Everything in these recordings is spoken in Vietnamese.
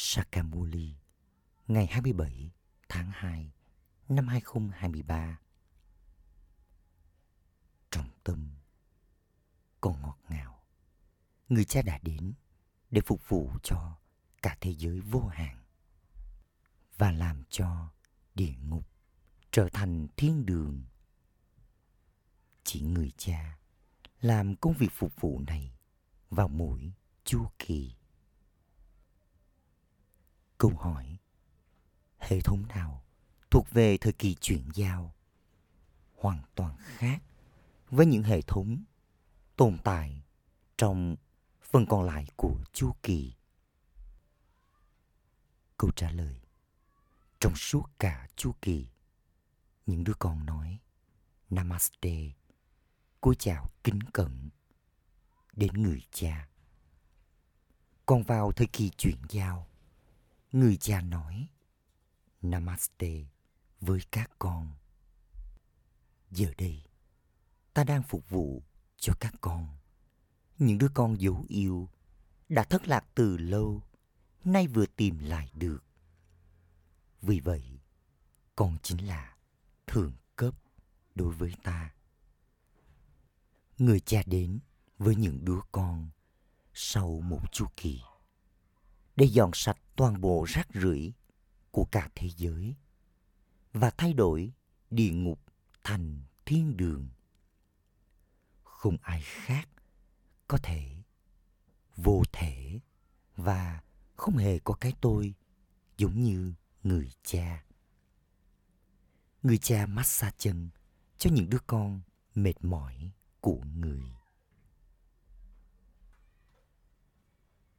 Sakamuli ngày 27 tháng 2 năm 2023. Trong tâm còn ngọt ngào, người cha đã đến để phục vụ cho cả thế giới vô hạn và làm cho địa ngục trở thành thiên đường. Chỉ người cha làm công việc phục vụ này vào mỗi chu kỳ. Câu hỏi Hệ thống nào thuộc về thời kỳ chuyển giao hoàn toàn khác với những hệ thống tồn tại trong phần còn lại của chu kỳ? Câu trả lời Trong suốt cả chu kỳ, những đứa con nói Namaste, cúi chào kính cẩn đến người cha. Còn vào thời kỳ chuyển giao, người cha nói Namaste với các con. Giờ đây, ta đang phục vụ cho các con. Những đứa con dấu yêu đã thất lạc từ lâu, nay vừa tìm lại được. Vì vậy, con chính là thượng cấp đối với ta. Người cha đến với những đứa con sau một chu kỳ để dọn sạch toàn bộ rác rưởi của cả thế giới và thay đổi địa ngục thành thiên đường. Không ai khác có thể, vô thể và không hề có cái tôi giống như người cha. Người cha massage chân cho những đứa con mệt mỏi của người.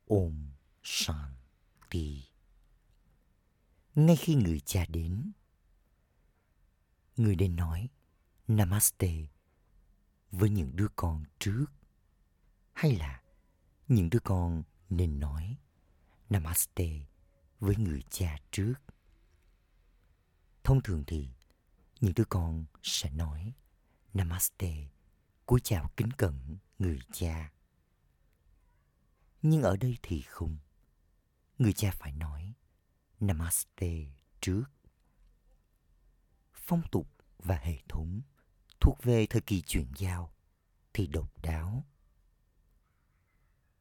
Ôm. Shanti. Ngay khi người cha đến, người nên nói Namaste với những đứa con trước hay là những đứa con nên nói Namaste với người cha trước. Thông thường thì những đứa con sẽ nói Namaste, cúi chào kính cẩn người cha. Nhưng ở đây thì không. Người cha phải nói Namaste trước. Phong tục và hệ thống thuộc về thời kỳ chuyển giao thì độc đáo.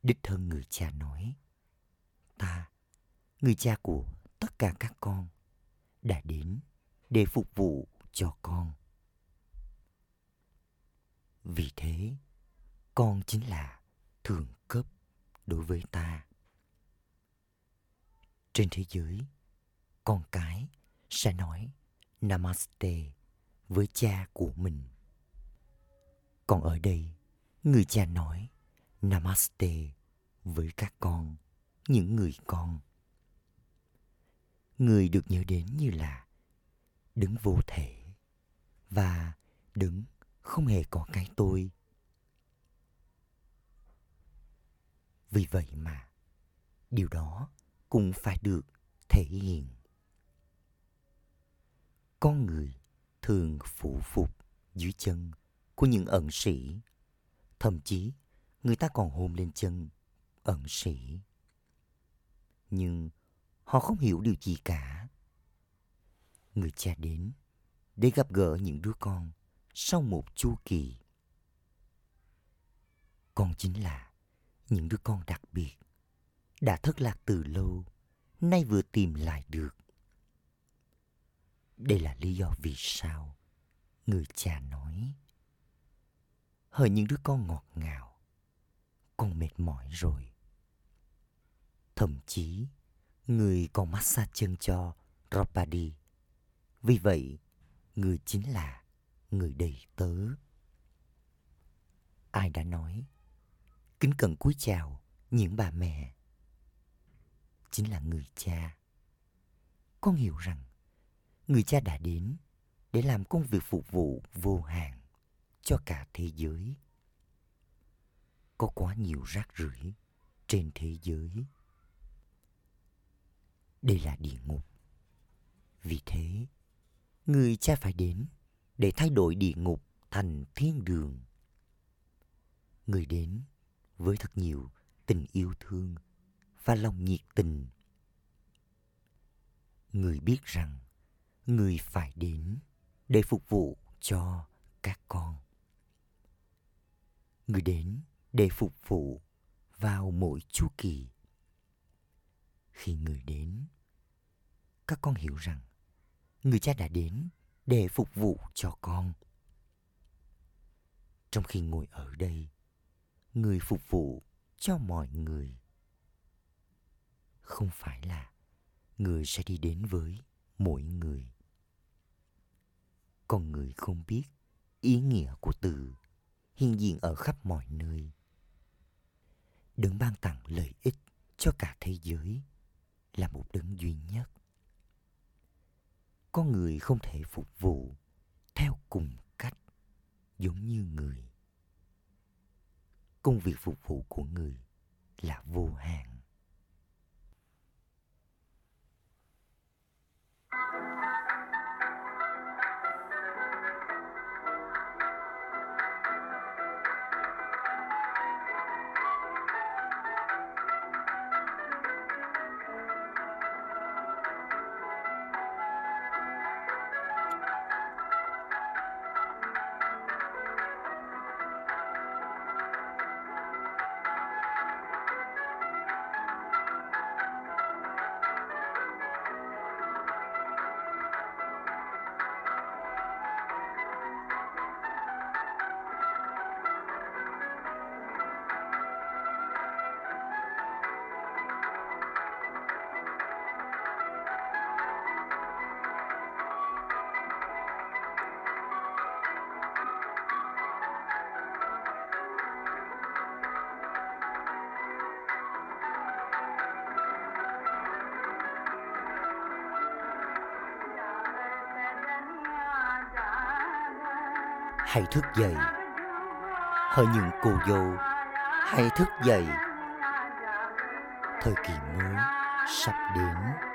Đích thân người cha nói, ta, người cha của tất cả các con, đã đến để phục vụ cho con. Vì thế, con chính là thượng cấp đối với ta. Trên thế giới, con cái sẽ nói Namaste với cha của mình. Còn ở đây, người cha nói Namaste với các con, những người con. Người được nhớ đến như là đứng vô thể và đứng không hề có cái tôi. Vì vậy mà điều đó cũng phải được thể hiện. Con người thường phụ phục dưới chân của những ẩn sĩ. Thậm chí, người ta còn hôn lên chân ẩn sĩ. Nhưng họ không hiểu điều gì cả. Người cha đến để gặp gỡ những đứa con sau một chu kỳ. Con chính là những đứa con đặc biệt đã thất lạc từ lâu, nay vừa tìm lại được. Đây là lý do vì sao người cha nói. Hỡi những đứa con ngọt ngào, con mệt mỏi rồi. Thậm chí, người còn massage chân cho Draupadi. Vì vậy, người chính là người đầy tớ. Ai đã nói, kính cẩn cúi chào những bà mẹ chính là người cha. Con hiểu rằng người cha đã đến để làm công việc phục vụ vô hạn cho cả thế giới. Có quá nhiều rác rưởi trên thế giới. Đây là địa ngục. Vì thế, người cha phải đến để thay đổi địa ngục thành thiên đường. Người đến với thật nhiều tình yêu thương và lòng nhiệt tình. Người biết rằng người phải đến để phục vụ cho các con. Người đến để phục vụ vào mỗi chu kỳ. Khi người đến, các con hiểu rằng người cha đã đến để phục vụ cho con. Trong khi ngồi ở đây, người phục vụ cho mọi người không phải là người sẽ đi đến với mỗi người. Con người không biết ý nghĩa của từ hiện diện ở khắp mọi nơi. Đấng ban tặng lợi ích cho cả thế giới là một đấng duy nhất. Con người không thể phục vụ theo cùng cách giống như người. Công việc phục vụ của người là vô hạn. Hãy thức dậy. Hỡi những cô dâu hãy thức dậy. Thời kỳ mới sắp đến.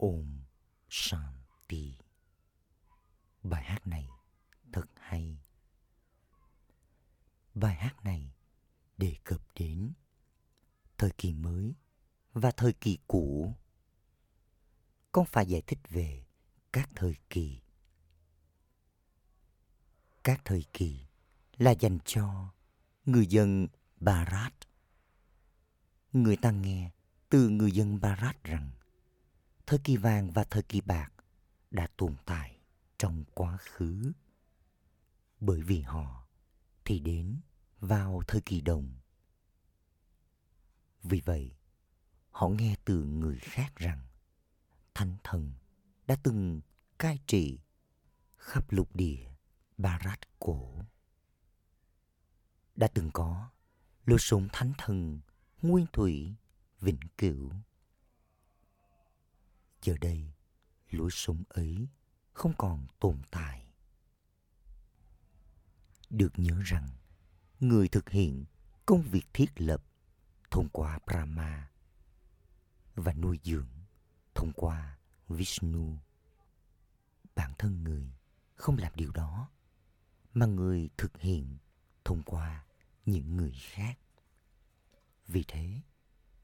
Om Shanti. Bài hát này thật hay. Bài hát này đề cập đến thời kỳ mới và thời kỳ cũ. Con phải giải thích về các thời kỳ. Các thời kỳ là dành cho người dân Bharat. Người ta nghe từ người dân Bharat rằng thời kỳ vàng và thời kỳ bạc đã tồn tại trong quá khứ. Bởi vì họ thì đến vào thời kỳ đồng. Vì vậy, họ nghe từ người khác rằng thánh thần đã từng cai trị khắp lục địa Barat cổ. Đã từng có lối sống thánh thần, nguyên thủy, vĩnh cửu giờ đây lối sống ấy không còn tồn tại được nhớ rằng người thực hiện công việc thiết lập thông qua brahma và nuôi dưỡng thông qua Vishnu. Bản thân người không làm điều đó, mà người thực hiện thông qua những người khác. Vì thế,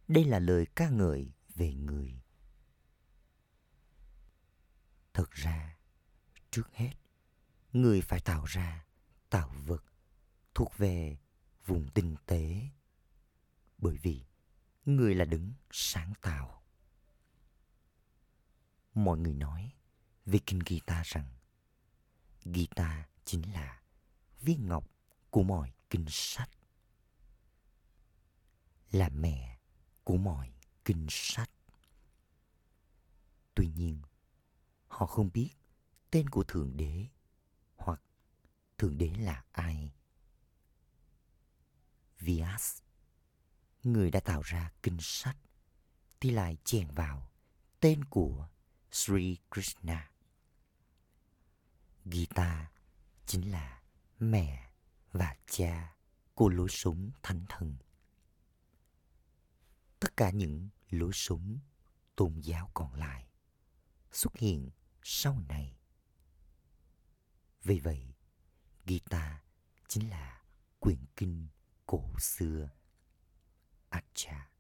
đây là lời ca ngợi về người thực ra, trước hết, người phải tạo ra tạo vật thuộc về vùng tinh tế. Bởi vì người là đứng sáng tạo. Mọi người nói về kinh guitar rằng guitar chính là viên ngọc của mọi kinh sách. Là mẹ của mọi kinh sách. Tuy nhiên họ không biết tên của thượng đế hoặc thượng đế là ai vias, người đã tạo ra kinh sách, thì lại chèn vào tên của Sri Krishna. Gita chính là mẹ và cha của lối sống thánh thần. Tất cả những lối sống tôn giáo còn lại xuất hiện sau này. Vì vậy, Gita chính là quyển kinh cổ xưa. Acha.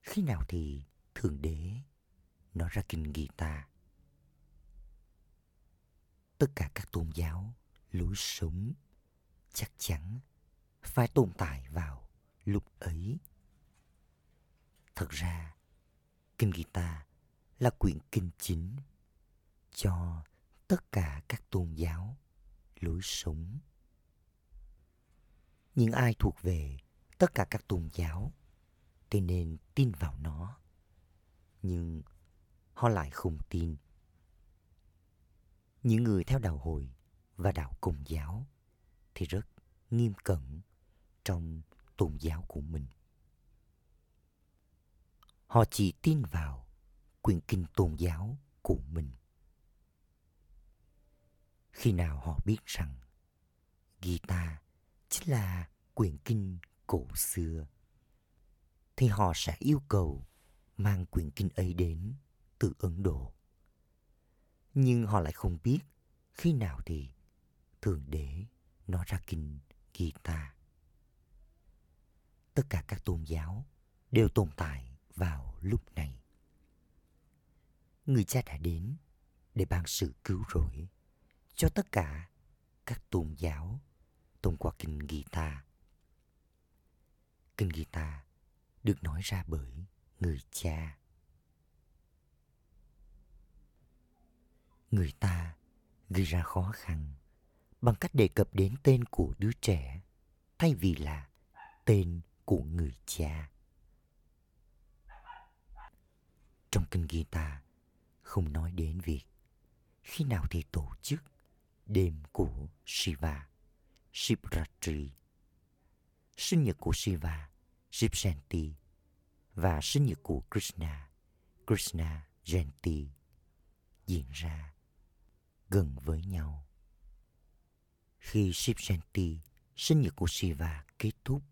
Khi nào thì Thượng Đế nó ra kinh Gita? Tất cả các tôn giáo, lối sống chắc chắn phải tồn tại vào lúc ấy. Thật ra, kinh Gita là quyển kinh chính cho tất cả các tôn giáo, lối sống. Những ai thuộc về tất cả các tôn giáo thì nên tin vào nó. Nhưng họ lại không tin. Những người theo đạo hồi và đạo công giáo thì rất nghiêm cẩn trong tôn giáo của mình. Họ chỉ tin vào quyển kinh tôn giáo của mình khi nào họ biết rằng Gita chính là quyển kinh cổ xưa, thì họ sẽ yêu cầu mang quyển kinh ấy đến từ Ấn Độ. Nhưng họ lại không biết khi nào thì Thượng Đế nó ra kinh Gita. Tất cả các tôn giáo đều tồn tại vào lúc này. Người cha đã đến để ban sự cứu rỗi cho tất cả các tôn giáo thông qua kinh Gita. Kinh Gita được nói ra bởi người cha. Người ta gây ra khó khăn bằng cách đề cập đến tên của đứa trẻ thay vì là tên của người cha. Trong kinh Gita không nói đến việc khi nào thì tổ chức đêm của Shiva, Shivratri. Sinh nhật của Shiva Shivjanti và sinh nhật của Krishna, Krishna Jayanti diễn ra gần với nhau. Khi Shivjanti, sinh nhật của Shiva kết thúc,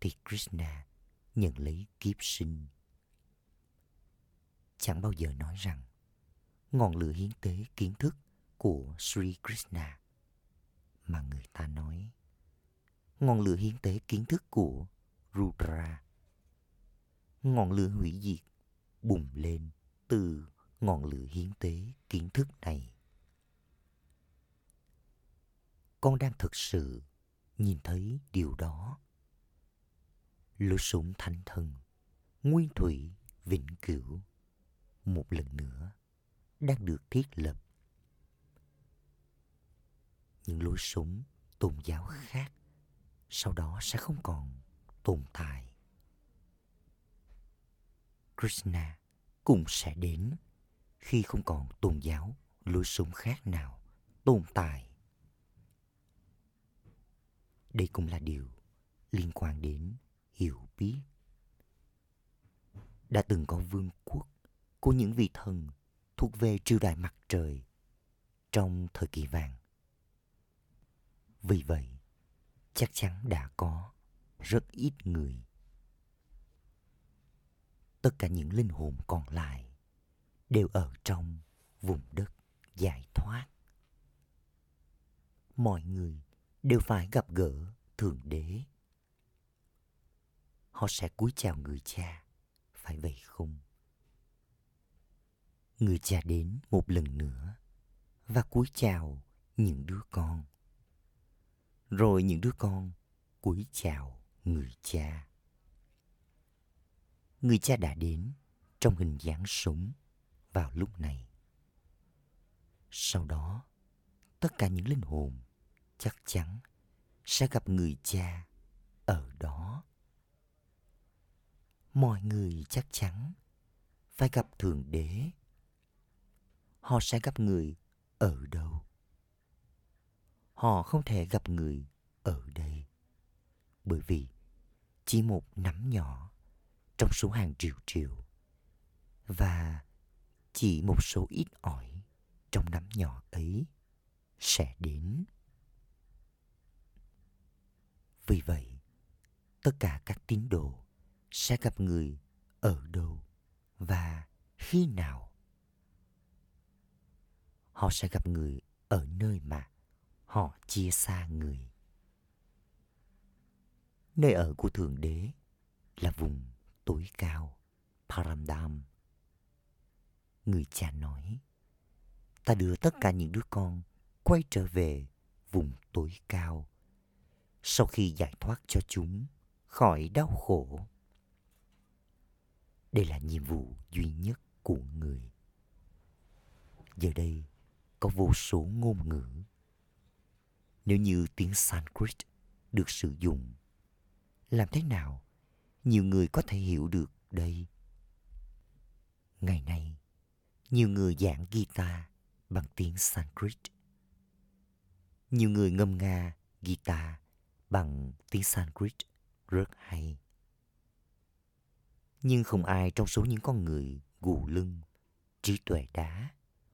thì Krishna nhận lấy kiếp sinh. Chẳng bao giờ nói rằng ngọn lửa hiến tế kiến thức của Sri Krishna mà người ta nói ngọn lửa hiến tế kiến thức của Rudra. Ngọn lửa hủy diệt bùng lên từ ngọn lửa hiến tế kiến thức này. Con đang thực sự nhìn thấy điều đó. Lối sống thánh thần, nguyên thủy, vĩnh cửu, một lần nữa đang được thiết lập. Những lối sống tôn giáo khác sau đó sẽ không còn tồn tại. Krishna cũng sẽ đến khi không còn tôn giáo, lối sống khác nào tồn tại. Đây cũng là điều liên quan đến hiểu biết. Đã từng có vương quốc của những vị thần thuộc về triều đại mặt trời trong thời kỳ vàng vì vậy, chắc chắn đã có rất ít người. Tất cả những linh hồn còn lại đều ở trong vùng đất giải thoát. Mọi người đều phải gặp gỡ thượng đế. Họ sẽ cúi chào người cha, phải vậy không? Người cha đến một lần nữa và cúi chào những đứa con rồi những đứa con cúi chào người cha. Người cha đã đến trong hình dáng sống vào lúc này. Sau đó, tất cả những linh hồn chắc chắn sẽ gặp người cha ở đó. Mọi người chắc chắn phải gặp thượng đế. Họ sẽ gặp người ở đâu? Họ không thể gặp người ở đây. Bởi vì chỉ một nắm nhỏ trong số hàng triệu triệu và chỉ một số ít ỏi trong nắm nhỏ ấy sẽ đến. Vì vậy, tất cả các tín đồ sẽ gặp người ở đâu và khi nào? Họ sẽ gặp người ở nơi mà họ chia xa người. Nơi ở của thượng đế là vùng tối cao, paramdam. Người cha nói, ta đưa tất cả những đứa con quay trở về vùng tối cao. Sau khi giải thoát cho chúng, khỏi đau khổ. Đây là nhiệm vụ duy nhất của người. Giờ đây, có vô số ngôn ngữ nếu như tiếng sanskrit được sử dụng. Làm thế nào nhiều người có thể hiểu được đây? Ngày nay, nhiều người giảng guitar bằng tiếng sanskrit. Nhiều người ngâm nga guitar bằng tiếng sanskrit rất hay. Nhưng không ai trong số những con người gù lưng, trí tuệ đá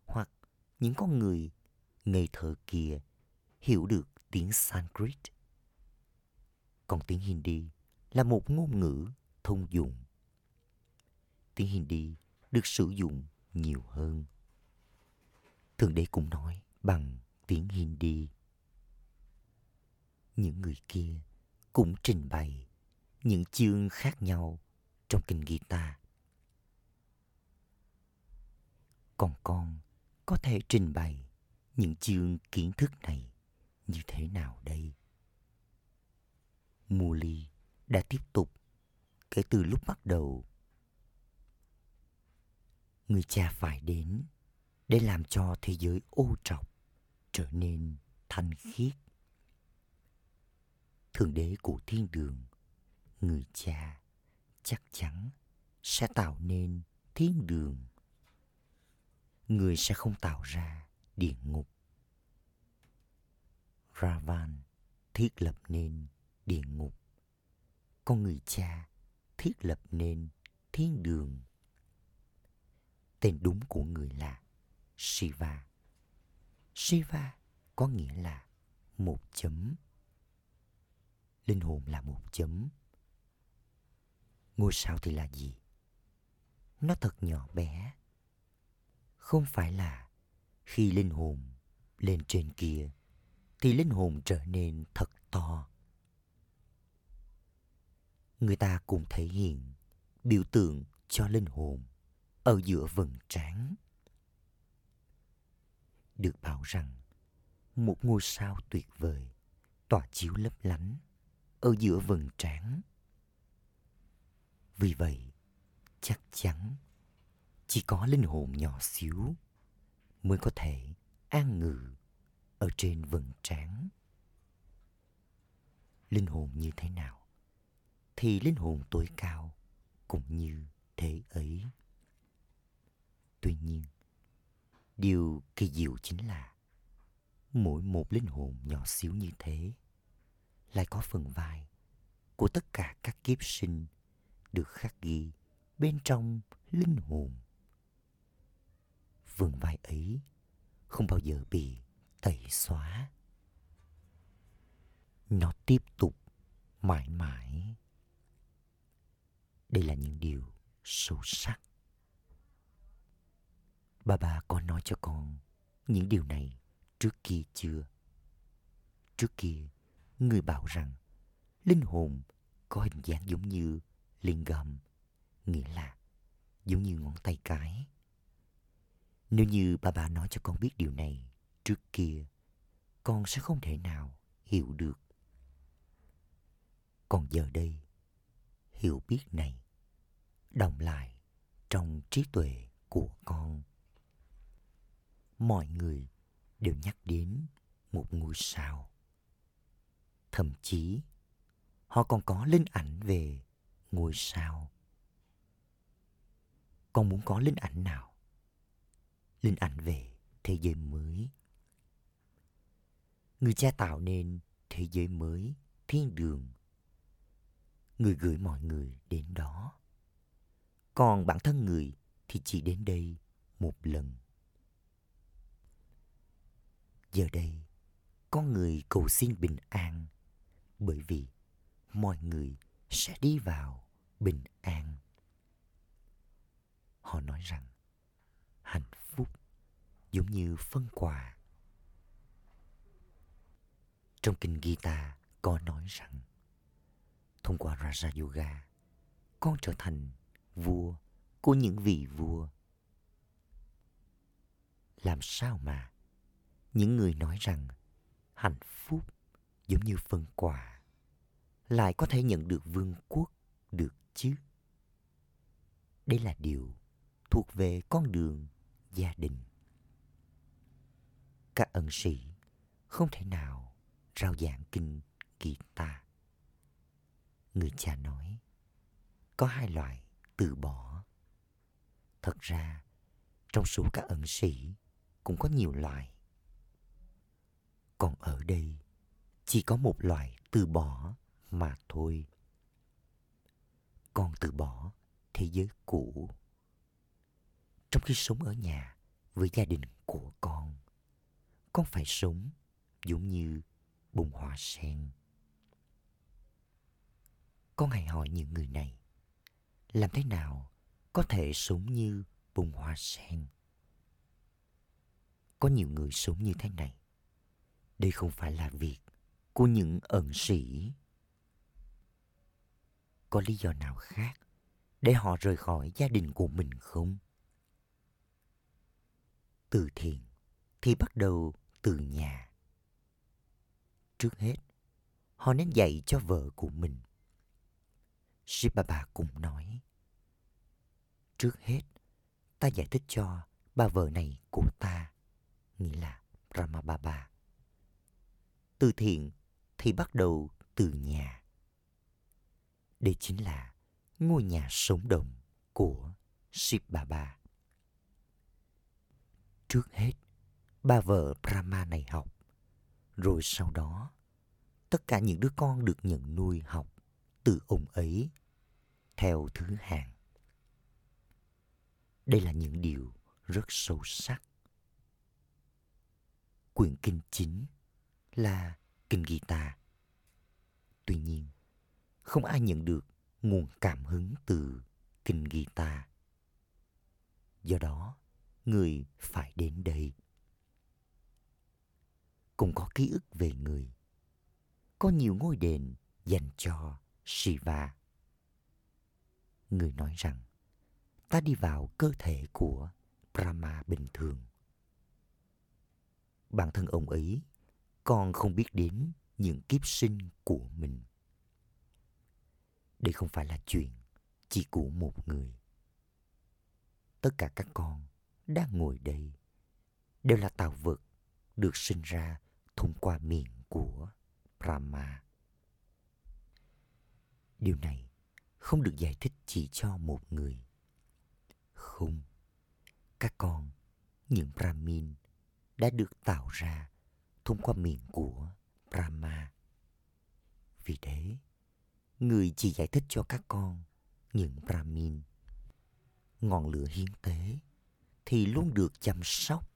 hoặc những con người ngây thơ kia hiểu được tiếng sanskrit. Còn tiếng hindi là một ngôn ngữ thông dụng. Tiếng hindi được sử dụng nhiều hơn. Thượng đế cũng nói bằng tiếng hindi. Những người kia cũng trình bày những chương khác nhau trong kinh Gita. còn con có thể trình bày những chương kiến thức này như thế nào đây? Muli đã tiếp tục kể từ lúc bắt đầu. Người cha phải đến để làm cho thế giới ô trọc, trở nên thanh khiết. Thượng đế của thiên đường, người cha, chắc chắn sẽ tạo nên thiên đường. Người sẽ không tạo ra địa ngục ravan thiết lập nên địa ngục. Con người cha thiết lập nên thiên đường. Tên đúng của người là shiva. Shiva có nghĩa là một chấm. Linh hồn là một chấm. Ngôi sao thì là gì? Nó thật nhỏ bé. Không phải là khi linh hồn lên trên kia thì linh hồn trở nên thật to. Người ta cũng thể hiện biểu tượng cho linh hồn ở giữa vầng trán. Được bảo rằng, một ngôi sao tuyệt vời, tỏa chiếu lấp lánh ở giữa vầng trán. Vì vậy, chắc chắn chỉ có linh hồn nhỏ xíu mới có thể an ngự ở trên vầng trán. Linh hồn như thế nào thì linh hồn tối cao cũng như thế ấy. Tuy nhiên, điều kỳ diệu chính là mỗi một linh hồn nhỏ xíu như thế lại có phần vai của tất cả các kiếp sinh được khắc ghi bên trong linh hồn. Vườn vai ấy không bao giờ bị tẩy xóa nó tiếp tục mãi mãi đây là những điều sâu sắc Bà bà có nói cho con những điều này trước kia chưa? Trước kia, người bảo rằng linh hồn có hình dáng giống như lingam, nghĩa là giống như ngón tay cái. Nếu như bà bà nói cho con biết điều này trước kia, con sẽ không thể nào hiểu được. Còn giờ đây, hiểu biết này đồng lại trong trí tuệ của con. Mọi người đều nhắc đến một ngôi sao. Thậm chí, họ còn có linh ảnh về ngôi sao. Con muốn có linh ảnh nào? Linh ảnh về thế giới mới. Người cha tạo nên thế giới mới, thiên đường. Người gửi mọi người đến đó. Còn bản thân người thì chỉ đến đây một lần. Giờ đây, con người cầu xin bình an bởi vì mọi người sẽ đi vào bình an. Họ nói rằng hạnh phúc giống như phân quà. Trong kinh Gita có nói rằng thông qua Raja Yoga, con trở thành vua của những vị vua. Làm sao mà những người nói rằng hạnh phúc giống như phần quà lại có thể nhận được vương quốc được chứ? Đây là điều thuộc về con đường gia đình. Các ân sĩ không thể nào rao giảng kinh Gita. Người cha nói, có hai loại từ bỏ. Thật ra, trong số các ẩn sĩ cũng có nhiều loại. Còn ở đây, chỉ có một loại từ bỏ mà thôi. Con từ bỏ thế giới cũ. Trong khi sống ở nhà với gia đình của con, con phải sống giống như bông hoa sen. Con hãy hỏi những người này, làm thế nào có thể sống như bông hoa sen? Có nhiều người sống như thế này. Đây không phải là việc của những ẩn sĩ. Có lý do nào khác để họ rời khỏi gia đình của mình không? Từ thiện thì bắt đầu từ nhà. Trước hết, họ nên dạy cho vợ của mình. Shibaba cũng nói, Trước hết, ta giải thích cho bà vợ này của ta, nghĩa là Ramababa. Từ thiện thì bắt đầu từ nhà. Đây chính là ngôi nhà sống động của Shiv Baba. Trước hết, bà vợ Brahma này học, rồi sau đó, tất cả những đứa con được nhận nuôi học từ ông ấy theo thứ hạng. Đây là những điều rất sâu sắc. Quyển kinh chính là kinh guitar. Tuy nhiên, không ai nhận được nguồn cảm hứng từ kinh guitar. Do đó, người phải đến đây. Cũng có ký ức về người. Có nhiều ngôi đền dành cho Shiva. Người nói rằng, ta đi vào cơ thể của Brahma bình thường. Bản thân ông ấy còn không biết đến những kiếp sinh của mình. Đây không phải là chuyện chỉ của một người. Tất cả các con đang ngồi đây đều là tạo vật được sinh ra thông qua miệng của Brahma. Điều này không được giải thích chỉ cho một người. Không, các con, những Brahmin đã được tạo ra thông qua miệng của Brahma. Vì thế, người chỉ giải thích cho các con những Brahmin. Ngọn lửa hiến tế thì luôn được chăm sóc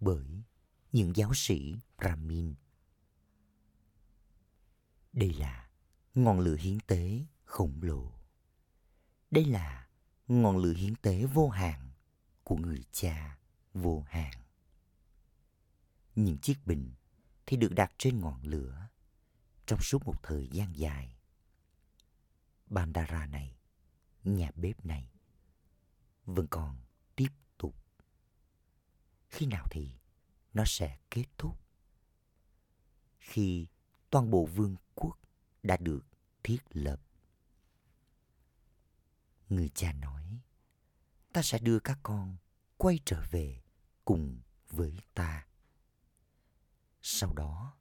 bởi những giáo sĩ Brahmin. Đây là ngọn lửa hiến tế khổng lồ. Đây là ngọn lửa hiến tế vô hạn của người cha vô hạn. Những chiếc bình thì được đặt trên ngọn lửa trong suốt một thời gian dài. Bandara này, nhà bếp này vẫn còn tiếp tục. Khi nào thì nó sẽ kết thúc? Khi toàn bộ vương quốc đã được thiết lập. Người cha nói, ta sẽ đưa các con quay trở về cùng với ta. Sau đó,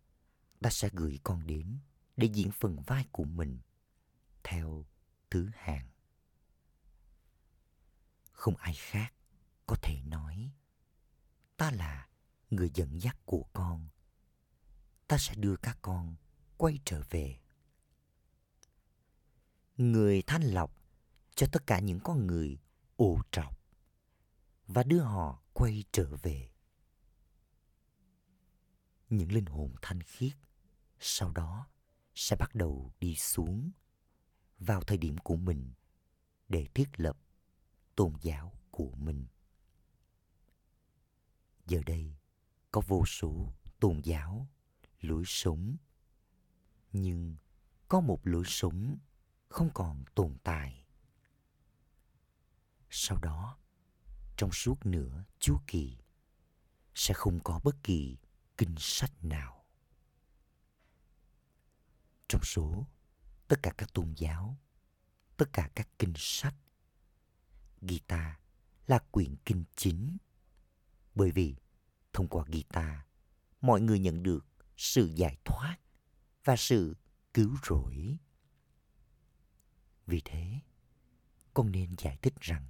ta sẽ gửi con đến để diễn phần vai của mình theo thứ hạng. Không ai khác có thể nói ta là người dẫn dắt của con. Ta sẽ đưa các con quay trở về. Người thanh lọc cho tất cả những con người ô trọc và đưa họ quay trở về. Những linh hồn thanh khiết sau đó sẽ bắt đầu đi xuống vào thời điểm của mình để thiết lập tôn giáo của mình. Giờ đây có vô số tôn giáo, lối sống, nhưng có một lối sống không còn tồn tại. Sau đó, trong suốt nửa chu kỳ, sẽ không có bất kỳ kinh sách nào. Trong số tất cả các tôn giáo, tất cả các kinh sách, Gita là quyển kinh chính. Bởi vì thông qua guitar, mọi người nhận được sự giải thoát và sự cứu rỗi. Vì thế, con nên giải thích rằng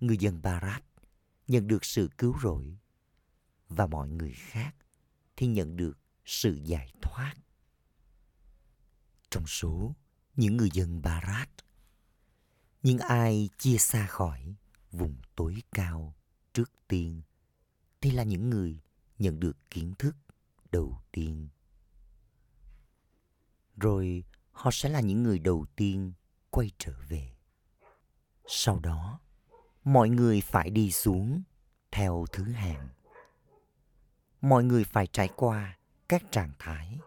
người dân Barat nhận được sự cứu rỗi và mọi người khác thì nhận được sự giải thoát. Trong số những người dân Barat, những ai chia xa khỏi vùng tối cao trước tiên thì là những người nhận được kiến thức đầu tiên. Rồi họ sẽ là những người đầu tiên quay trở về. Sau đó, mọi người phải đi xuống theo thứ hạng. Mọi người phải trải qua các trạng thái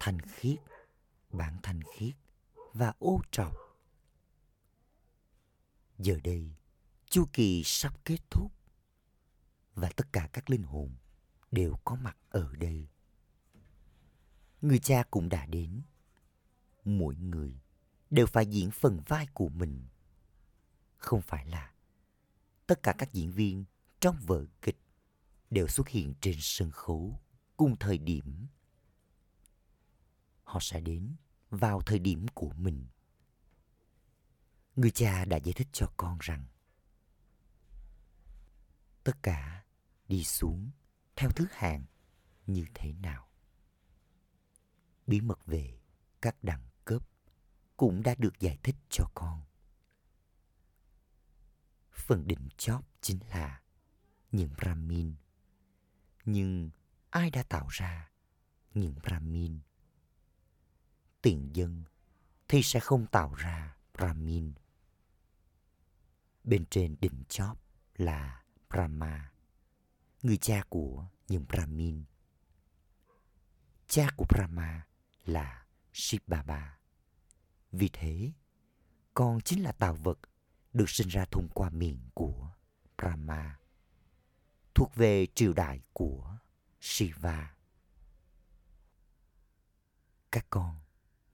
thanh khiết, bản thanh khiết và ô trọc. Giờ đây, chu kỳ sắp kết thúc và tất cả các linh hồn đều có mặt ở đây. Người cha cũng đã đến. Mỗi người đều phải diễn phần vai của mình. Không phải là tất cả các diễn viên trong vở kịch đều xuất hiện trên sân khấu cùng thời điểm. Họ sẽ đến vào thời điểm của mình. Người cha đã giải thích cho con rằng tất cả đi xuống theo thứ hạng như thế nào. Bí mật về các đẳng cấp cũng đã được giải thích cho con. Phần đỉnh chóp chính là những Brahmin. Nhưng ai đã tạo ra những Brahmin? Tiền dân thì sẽ không tạo ra Brahmin. Bên trên đỉnh chóp là Brahma, người cha của những Brahmin. Cha của Brahma là Shiv Baba. Vì thế, con chính là tạo vật được sinh ra thông qua miệng của Brahma, thuộc về triều đại của Shiva. Các con,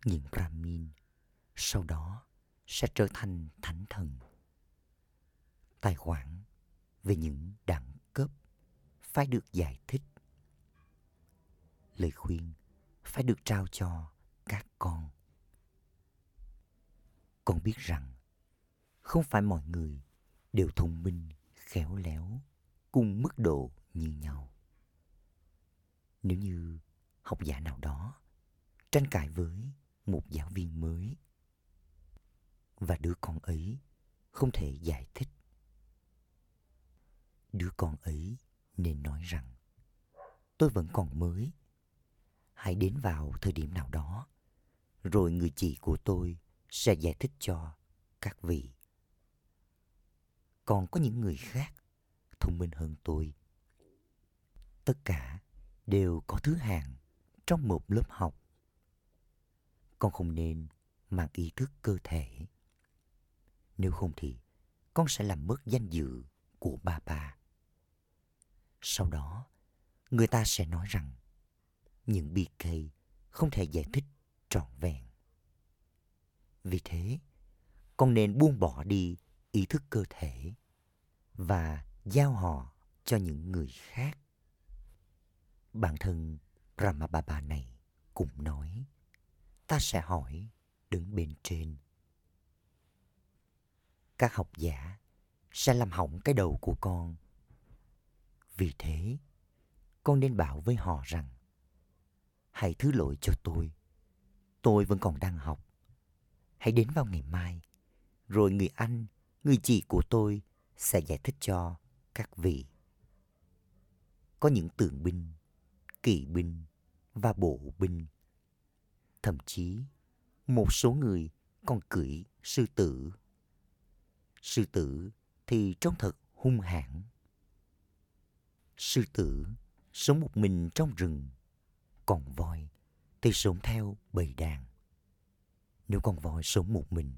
những Brahmin, sau đó sẽ trở thành thánh thần. Tài khoản về những đẳng phải được giải thích. Lời khuyên phải được trao cho các con. Con biết rằng không phải mọi người đều thông minh, khéo léo, cùng mức độ như nhau. Nếu như học giả nào đó tranh cãi với một giáo viên mới và đứa con ấy không thể giải thích đứa con ấy nên nói rằng, tôi vẫn còn mới hãy đến vào thời điểm nào đó, rồi người chị của tôi sẽ giải thích cho các vị còn có những người khác, thông minh hơn tôi. Tất cả đều có thứ hạng trong một lớp học. Con không nên mang ý thức cơ thể. Nếu không thì con sẽ làm mất danh dự của ba ba. Sau đó, người ta sẽ nói rằng những bi kịch không thể giải thích trọn vẹn. Vì thế, con nên buông bỏ đi ý thức cơ thể và giao họ cho những người khác. Bản thân Ramababa này cũng nói, ta sẽ hỏi đứng bên trên. Các học giả sẽ làm hỏng cái đầu của con. Vì thế, con nên bảo với họ rằng, hãy thứ lỗi cho tôi. Tôi vẫn còn đang học. Hãy đến vào ngày mai, rồi người anh, người chị của tôi sẽ giải thích cho các vị. Có những tượng binh, kỵ binh và bộ binh. Thậm chí, một số người còn cưỡi sư tử. Sư tử thì trông thật hung hãn. Sư tử sống một mình trong rừng, còn voi thì sống theo bầy đàn. Nếu con voi sống một mình,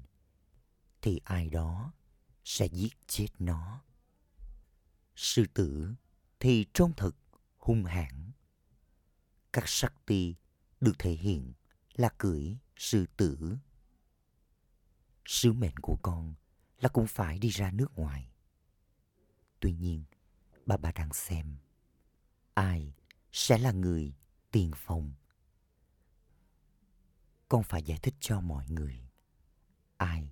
thì ai đó sẽ giết chết nó. Sư tử thì trông thật hung hãn. Các sắc ti được thể hiện là cưỡi sư tử. Sứ mệnh của con là cũng phải đi ra nước ngoài. Tuy nhiên, bà bà đang xem ai sẽ là người tiền phong. Con phải giải thích cho mọi người ai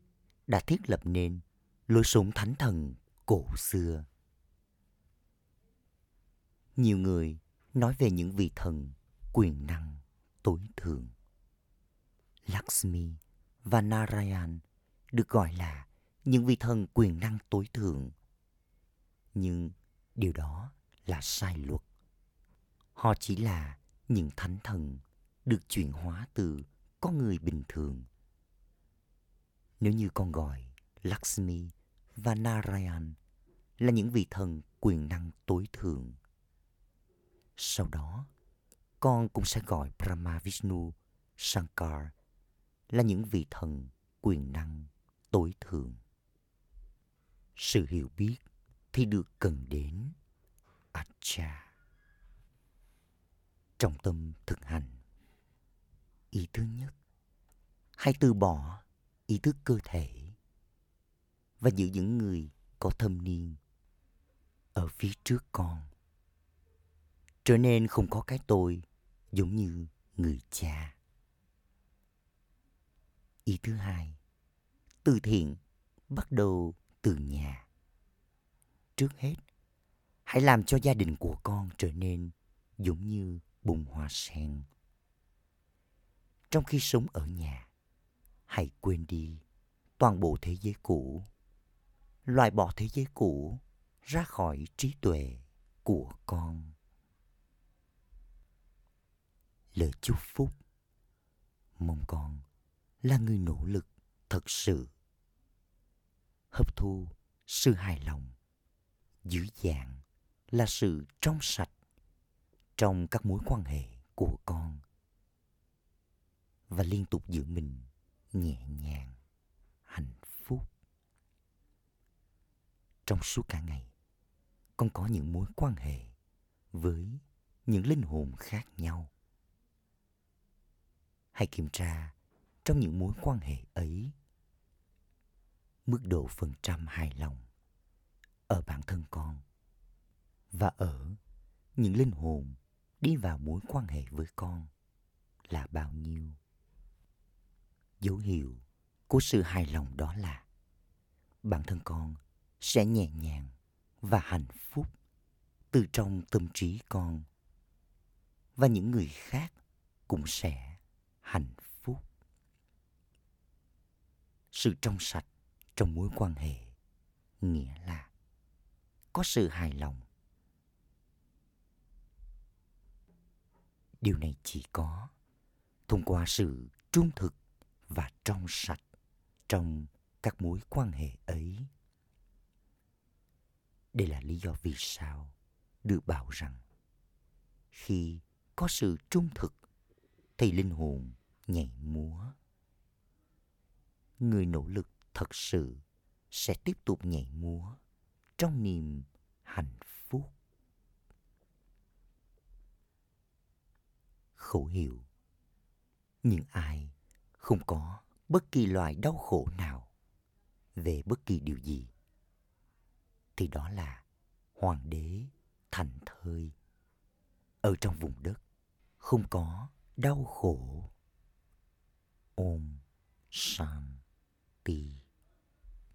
đã thiết lập nên lối sống thánh thần cổ xưa. Nhiều người nói về những vị thần quyền năng tối thượng. Lakshmi và Narayan được gọi là những vị thần quyền năng tối thượng. Nhưng điều đó là sai luật. Họ chỉ là những thánh thần được chuyển hóa từ con người bình thường. Nếu như con gọi Lakshmi và Narayan là những vị thần quyền năng tối thượng. Sau đó, con cũng sẽ gọi Brahma Vishnu, Shankar là những vị thần quyền năng tối thượng. Sự hiểu biết thì được cần đến. Acha. Trong tâm thực hành, ý thứ nhất, hãy từ bỏ ý thức cơ thể và giữ những người có thâm niên ở phía trước con. Trở nên không có cái tôi giống như người cha. Ý thứ hai từ thiện bắt đầu từ nhà trước hết. Hãy làm cho gia đình của con trở nên giống như bùng hoa sen. Trong khi sống ở nhà, hãy quên đi toàn bộ thế giới cũ. Loại bỏ thế giới cũ ra khỏi trí tuệ của con. Lời chúc phúc. Mong con là người nỗ lực thật sự. Hấp thu sự hài lòng dữ dàng là sự trong sạch trong các mối quan hệ của con và liên tục giữ mình nhẹ nhàng, hạnh phúc. Trong suốt cả ngày, con có những mối quan hệ với những linh hồn khác nhau. Hãy kiểm tra trong những mối quan hệ ấy mức độ phần trăm hài lòng ở bản thân con và ở những linh hồn đi vào mối quan hệ với con là bao nhiêu. Dấu hiệu của sự hài lòng đó là bản thân con sẽ nhẹ nhàng và hạnh phúc từ trong tâm trí con và những người khác cũng sẽ hạnh phúc. Sự trong sạch trong mối quan hệ nghĩa là có sự hài lòng. Điều này chỉ có thông qua sự trung thực và trong sạch trong các mối quan hệ ấy. Đây là lý do vì sao được bảo rằng khi có sự trung thực, thì linh hồn nhảy múa. Người nỗ lực thật sự sẽ tiếp tục nhảy múa trong niềm hạnh phúc. Khẩu hiệu những ai không có bất kỳ loại đau khổ nào về bất kỳ điều gì, thì đó là hoàng đế thành thơi ở trong vùng đất, không có đau khổ. Ôm shanti.